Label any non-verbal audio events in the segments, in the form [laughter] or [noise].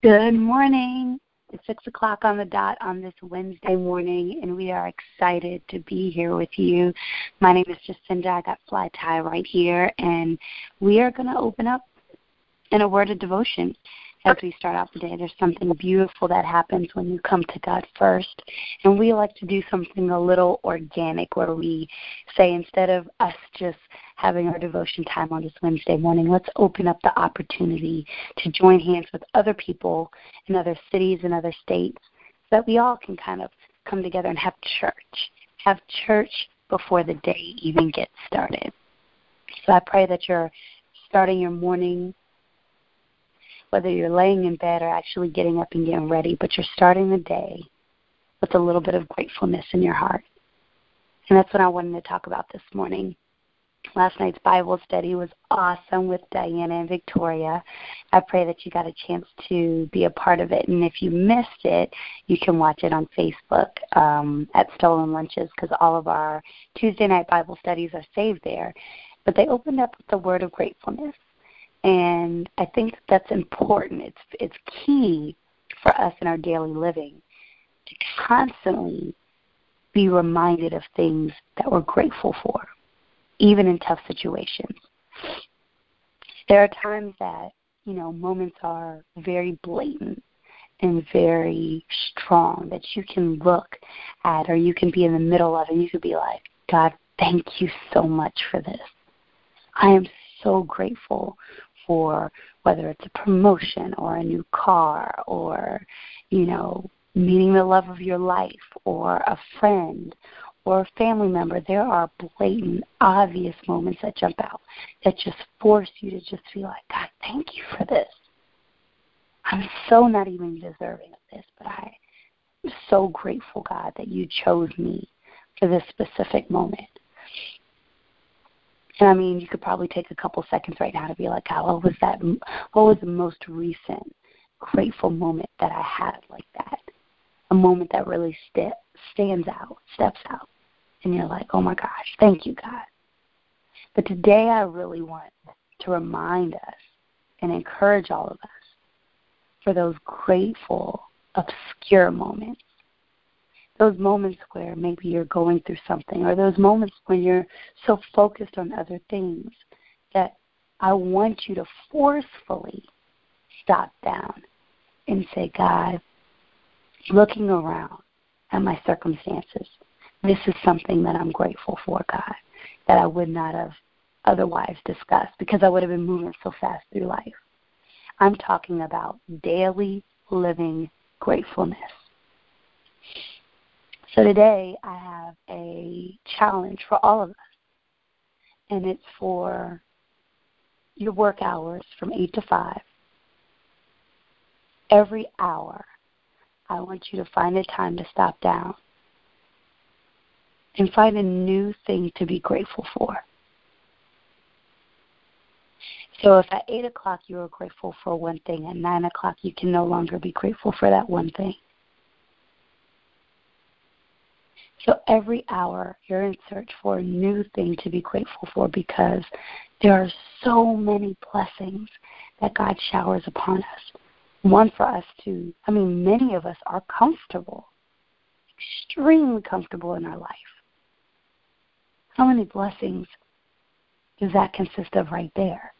Good morning. It's 6 o'clock on the dot on this Wednesday morning, and we are excited to be here with you. My name is Jacinda. I got Fly Tie right here, and we are going to open up in a word of devotion as we start out the day. There's something beautiful that happens when you come to God first, and we like to do something a little organic where we say instead of us just having our devotion time on this Wednesday morning, let's open up the opportunity to join hands with other people in other cities and other states so that we all can kind of come together and have church. Have church before the day even gets started. So I pray that you're starting your morning, whether you're laying in bed or actually getting up and getting ready, but you're starting the day with a little bit of gratefulness in your heart. And that's what I wanted to talk about this morning. Last night's Bible study was awesome with Diana and Victoria. I pray that you got a chance to be a part of it. And if you missed it, you can watch it on Facebook um, at Stolen Lunches because all of our Tuesday night Bible studies are saved there. But they opened up with the word of gratefulness. And I think that's important. It's, it's key for us in our daily living to constantly be reminded of things that we're grateful for even in tough situations. There are times that, you know, moments are very blatant and very strong that you can look at or you can be in the middle of and you could be like, God, thank you so much for this. I am so grateful for whether it's a promotion or a new car or, you know, meeting the love of your life or a friend or a family member, there are blatant, obvious moments that jump out that just force you to just feel like, God, thank you for this. I'm so not even deserving of this, but I am so grateful, God, that you chose me for this specific moment. And I mean, you could probably take a couple seconds right now to be like, God, what was that? What was the most recent grateful moment that I had like that? A moment that really st- stands out, steps out and you're like, oh my gosh, thank you, God. But today I really want to remind us and encourage all of us for those grateful, obscure moments. Those moments where maybe you're going through something, or those moments when you're so focused on other things that I want you to forcefully stop down and say, God, looking around at my circumstances, this is something that I'm grateful for, God, that I would not have otherwise discussed because I would have been moving so fast through life. I'm talking about daily living gratefulness. So today I have a challenge for all of us, and it's for your work hours from 8 to 5. Every hour, I want you to find a time to stop down and find a new thing to be grateful for. So if at 8 o'clock you are grateful for one thing, at 9 o'clock you can no longer be grateful for that one thing. So every hour you're in search for a new thing to be grateful for because there are so many blessings that God showers upon us. One for us to, I mean, many of us are comfortable, extremely comfortable in our life. How many blessings does that consist of right there?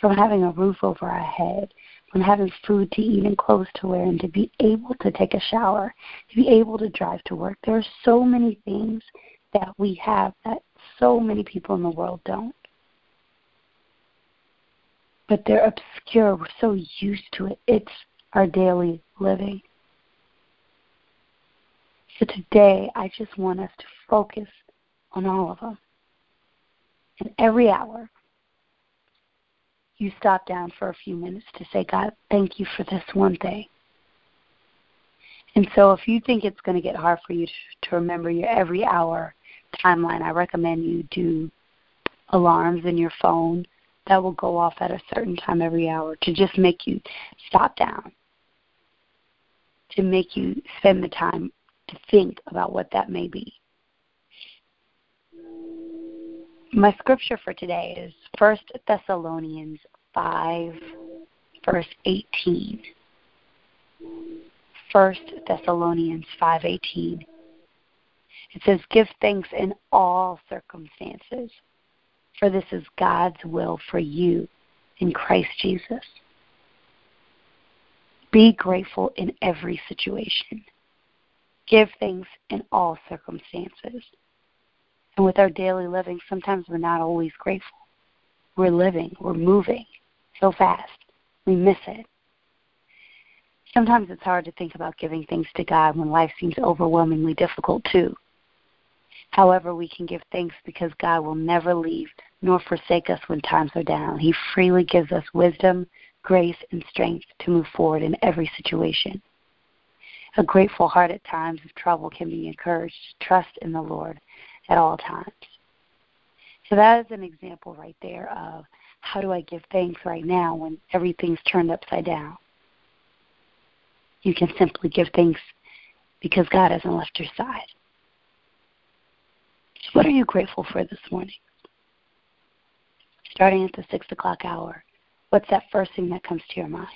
From having a roof over our head, from having food to eat and clothes to wear, and to be able to take a shower, to be able to drive to work. There are so many things that we have that so many people in the world don't. But they're obscure. We're so used to it. It's our daily living. So today, I just want us to focus on all of them. And every hour, you stop down for a few minutes to say, God, thank you for this one thing. And so if you think it's going to get hard for you to, to remember your every hour timeline, I recommend you do alarms in your phone that will go off at a certain time every hour to just make you stop down, to make you spend the time to think about what that may be. My scripture for today is 1 Thessalonians 5, verse 18. 1 Thessalonians 5:18. It says, "Give thanks in all circumstances, for this is God's will for you in Christ Jesus." Be grateful in every situation. Give thanks in all circumstances. And with our daily living, sometimes we're not always grateful. We're living, we're moving so fast, we miss it. Sometimes it's hard to think about giving thanks to God when life seems overwhelmingly difficult, too. However, we can give thanks because God will never leave nor forsake us when times are down. He freely gives us wisdom, grace, and strength to move forward in every situation. A grateful heart at times of trouble can be encouraged to trust in the Lord at all times. So that is an example right there of how do I give thanks right now when everything's turned upside down? You can simply give thanks because God hasn't left your side. So what are you grateful for this morning? Starting at the six o'clock hour, what's that first thing that comes to your mind?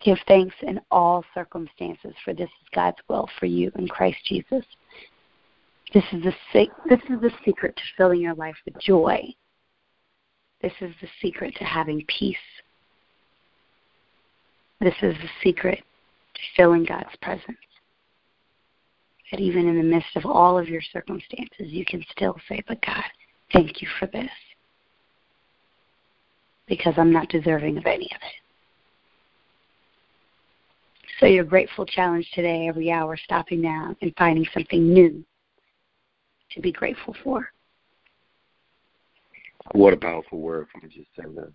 Give thanks in all circumstances, for this is God's will for you in Christ Jesus. This is the this is the secret to filling your life with joy. This is the secret to having peace. This is the secret to filling God's presence. That even in the midst of all of your circumstances, you can still say, But God, thank you for this. Because I'm not deserving of any of it. So your grateful challenge today, every hour, stopping now and finding something new to be grateful for. What a powerful word from Jacinda.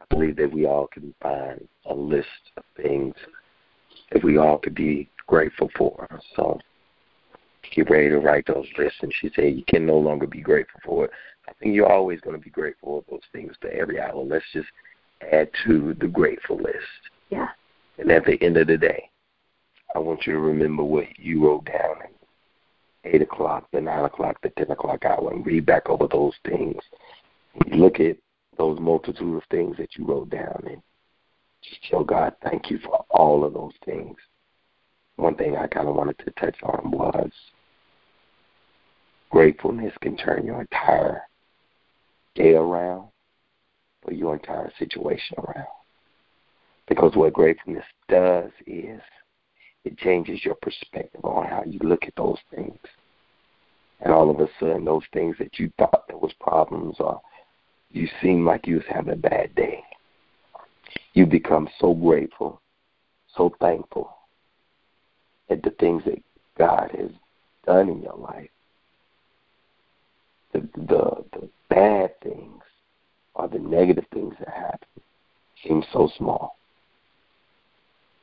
I believe that we all can find a list of things that we all could be grateful for. So get ready to write those lists. And she said you can no longer be grateful for it. I think you're always going to be grateful for those things, but every hour, let's just add to the grateful list. Yeah. And at the end of the day, I want you to remember what you wrote down at 8 o'clock, the 9 o'clock, the 10 o'clock hour, and read back over those things. Look at those multitude of things that you wrote down and just tell God thank you for all of those things. One thing I kind of wanted to touch on was gratefulness can turn your entire day around or your entire situation around. Because what gratefulness does is it changes your perspective on how you look at those things. And all of a sudden, those things that you thought there was problems or you seem like you was having a bad day, you become so grateful, so thankful at the things that God has done in your life. The the, the bad things or the negative things that happen seem so small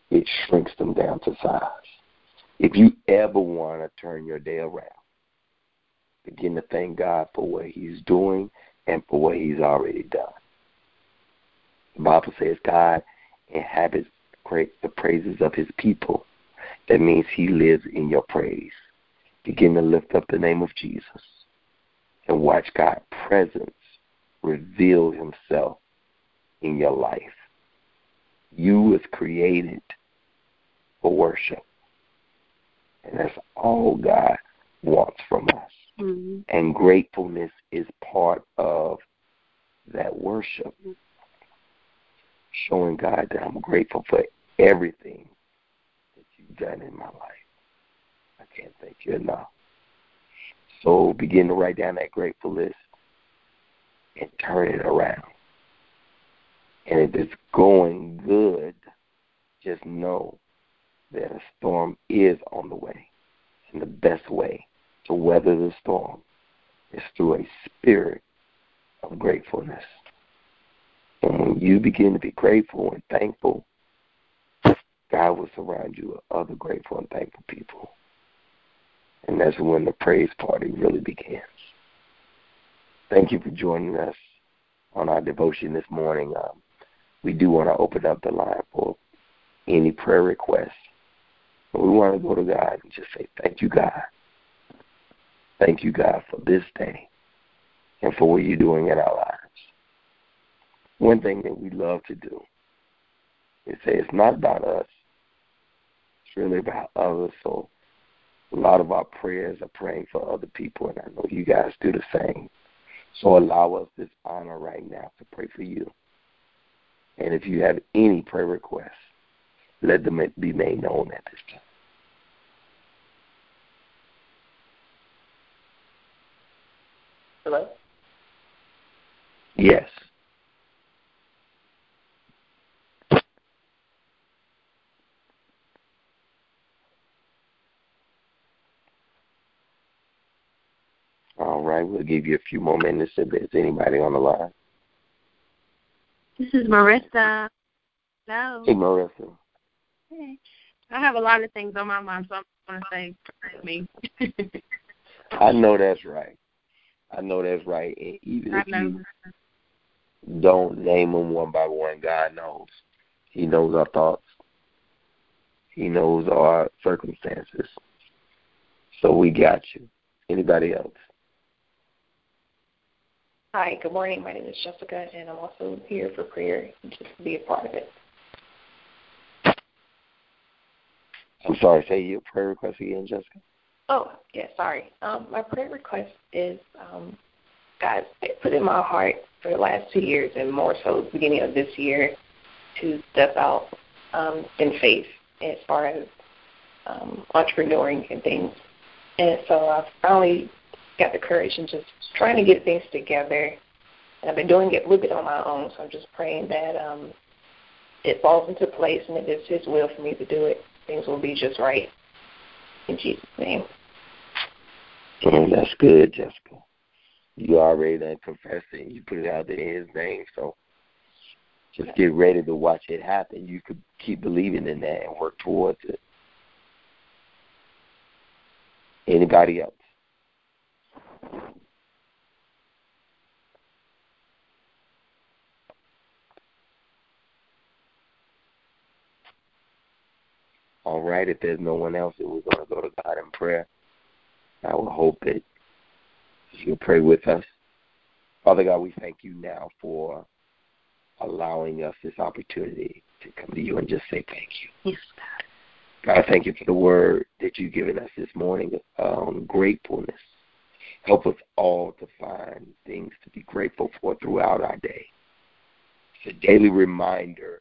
it shrinks them down to size. If you ever want to turn your day around, begin to thank God for what He's doing and for what He's already done. The Bible says God inhabits the praises of His people. That means He lives in your praise. Begin to lift up the name of Jesus and watch God's presence reveal Himself in your life. You was created for worship. And that's all God wants from us. Mm-hmm. And gratefulness is part of that worship. Mm-hmm. Showing God that I'm grateful for everything that you've done in my life. I can't thank you enough. So begin to write down that grateful list and turn it around. And if it's going good, just know that a storm is on the way. And the best way to weather the storm is through a spirit of gratefulness. And when you begin to be grateful and thankful, God will surround you with other grateful and thankful people. And that's when the praise party really begins. Thank you for joining us on our devotion this morning. Um, we do want to open up the line for any prayer requests But we want to go to God and just say, Thank you, God. Thank you, God, for this day and for what you're doing in our lives. one thing that we love to do is say it's not about us. It's really about others. So a lot of our prayers are praying for other people, and I know you guys do the same. So allow us this honor right now to pray for you. And if you have any prayer requests, let them be made known at this time. Hello? Yes. All right, we'll give you a few more minutes if there's anybody on the line. This is Marissa. Hello. Hey, Marissa. Hey. I have a lot of things on my mind, so I'm going to say me. [laughs] I know that's right. I know that's right. And even if you don't name them one by one, God knows. He knows our thoughts. He knows our circumstances. So we got you. Anybody else? Hi, good morning. My name is Jessica, and I'm also here for prayer and just to be a part of it. I'm sorry, say your prayer request again, Jessica. Oh, yeah, sorry. Um, my prayer request is um, God put in my heart for the last two years, and more so the beginning of this year, to step out um, in faith as far as um, entrepreneuring and things. And so I finally got the courage and just trying to get things together. And I've been doing it a little bit on my own, so I'm just praying that um, it falls into place and that it's His will for me to do it. Things will be just right. In Jesus' name. Mm, that's good, Jessica. You already done confessed it. You put it out there in His name, so just get ready to watch it happen. You could keep believing in that and work towards it. Anybody else? All right, if there's no one else, then we're going to go to God in prayer. I will hope that you'll pray with us. Father God, we thank you now for allowing us this opportunity to come to you and just say thank you. Yes, God. God, thank you for the word that you've given us this morning on gratefulness. Help us all to find things to be grateful for throughout our day. It's a daily reminder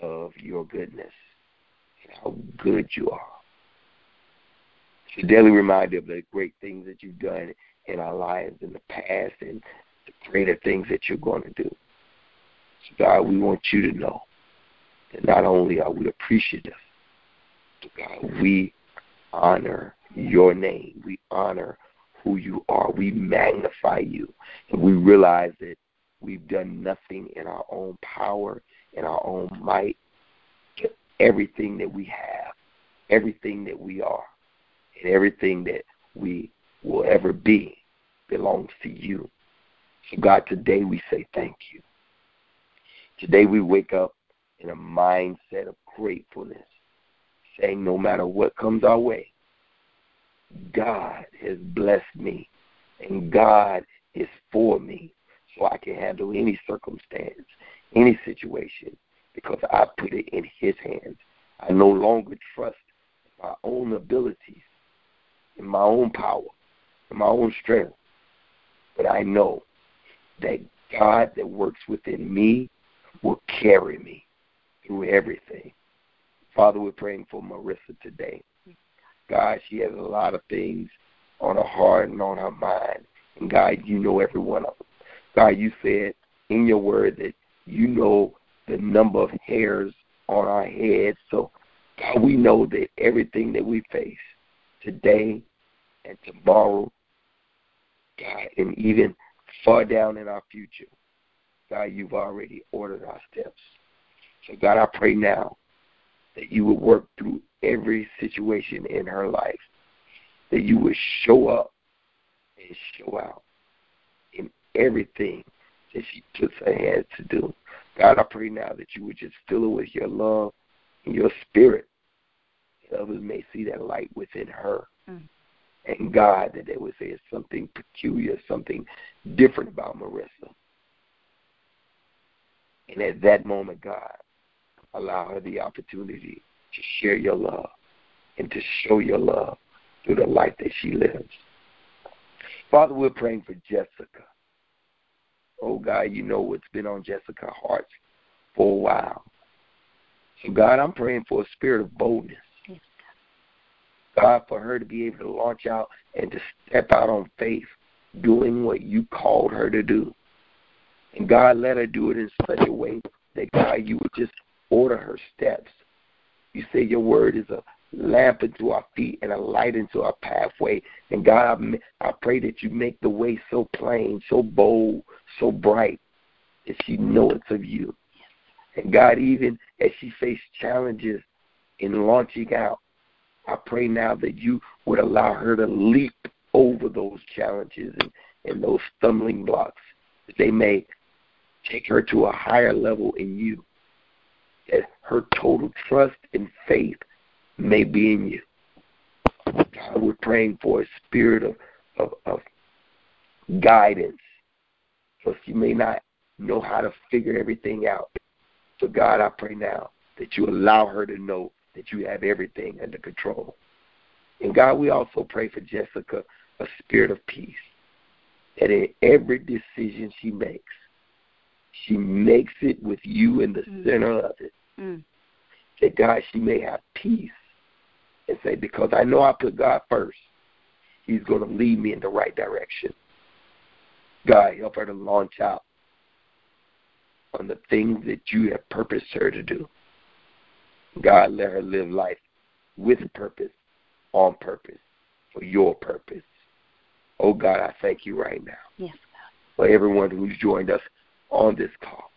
of your goodness how good you are. It's a daily reminder of the great things that you've done in our lives in the past and the greater things that you're going to do. So, God, we want you to know that not only are we appreciative, but God, we honor your name. We honor who you are. We magnify you. And we realize that we've done nothing in our own power, in our own might. Everything that we have, everything that we are, and everything that we will ever be belongs to you. So, God, today we say thank you. Today we wake up in a mindset of gratefulness, saying no matter what comes our way, God has blessed me and God is for me so I can handle any circumstance, any situation, because I put it in His hands. I no longer trust my own abilities, in my own power, in my own strength, but I know that God that works within me will carry me through everything. Father, we're praying for Marissa today. God, she has a lot of things on her heart and on her mind. And God, you know every one of them. God, you said in your word that you know the number of hairs on our heads. So, God, we know that everything that we face today and tomorrow, God, and even far down in our future, God, you've already ordered our steps. So, God, I pray now that you would work through every situation in her life, that you would show up and show out in everything that she puts her hands to do. God, I pray now that you would just fill her with your love and your spirit, that others may see that light within her. Mm. And God, that they would say it's something peculiar, something different about Marissa. And at that moment, God, allow her the opportunity to share your love and to show your love through the life that she lives. Father, we're praying for Jessica. Oh, God, you know what's been on Jessica's heart for a while. So, God, I'm praying for a spirit of boldness. God, for her to be able to launch out and to step out on faith, doing what you called her to do. And God, let her do it in such a way that, God, you would just order her steps. You say your word is a lamp into our feet and a light into our pathway. And God, I, I pray that you make the way so plain, so bold, so bright that she know it's of you. And God, even as she faced challenges in launching out, I pray now that you would allow her to leap over those challenges and, and those stumbling blocks, that they may take her to a higher level in you, that her total trust and faith may be in you. God, we're praying for a spirit of, of, of guidance, because she may not know how to figure everything out. So, God, I pray now that you allow her to know that you have everything under control. And God, we also pray for Jessica a spirit of peace, that in every decision she makes, she makes it with you in the mm. center of it. Mm. That God, she may have peace and say, because I know I put God first, He's going to lead me in the right direction. God, help her to launch out on the things that you have purposed her to do. God, let her live life with purpose, on purpose, for your purpose. Oh God, I thank you right now. Yes, God. For everyone who's joined us on this call.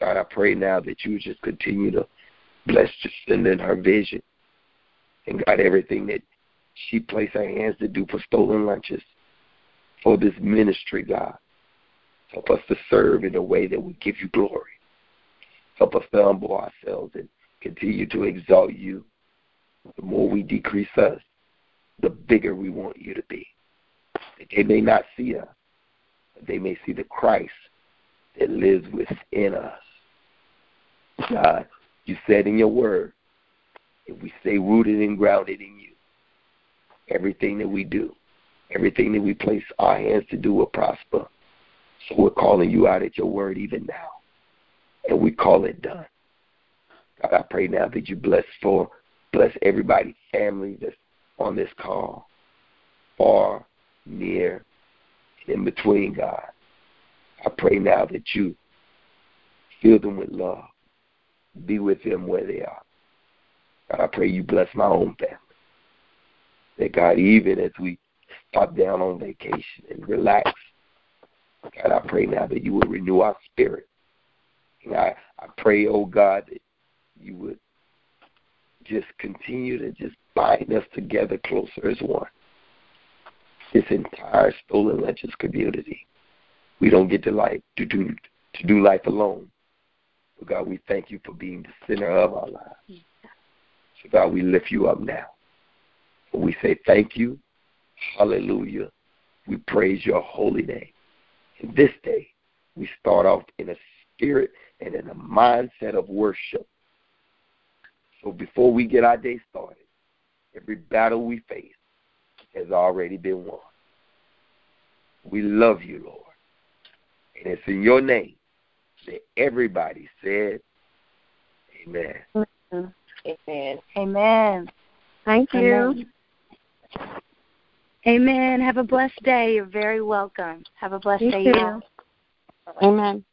God, I pray now that you just continue to bless Jacinda and her vision. And God, everything that she placed her hands to do for stolen lunches, for this ministry, God. Help us to serve in a way that will give you glory. Help us to humble ourselves and continue to exalt you. The more we decrease us, the bigger we want you to be. That they may not see us, but they may see the Christ that lives within us. God, you said in your word, if we stay rooted and grounded in you, everything that we do, everything that we place our hands to do will prosper. So we're calling you out at your word even now. And we call it done. God, I pray now that you bless for bless everybody, family that's on this call, far, near, in between, God. I pray now that you fill them with love. Be with them where they are. God, I pray you bless my own family. That God, even as we stop down on vacation and relax, God, I pray now that you will renew our spirit. And I, I pray, oh God, that you would just continue to just bind us together closer as one. This entire stolen lunches community. We don't get to life to do to do life alone. But God, we thank you for being the center of our lives. So God, we lift you up now. We say thank you. Hallelujah. We praise your holy name. And this day, we start off in a spirit and in a mindset of worship so before we get our day started, every battle we face has already been won. We love you, Lord. And it's in your name that everybody said, Amen. Amen. Amen. Thank you. Amen. Amen. Have a blessed day. You're very welcome. Have a blessed you day, too. Amen.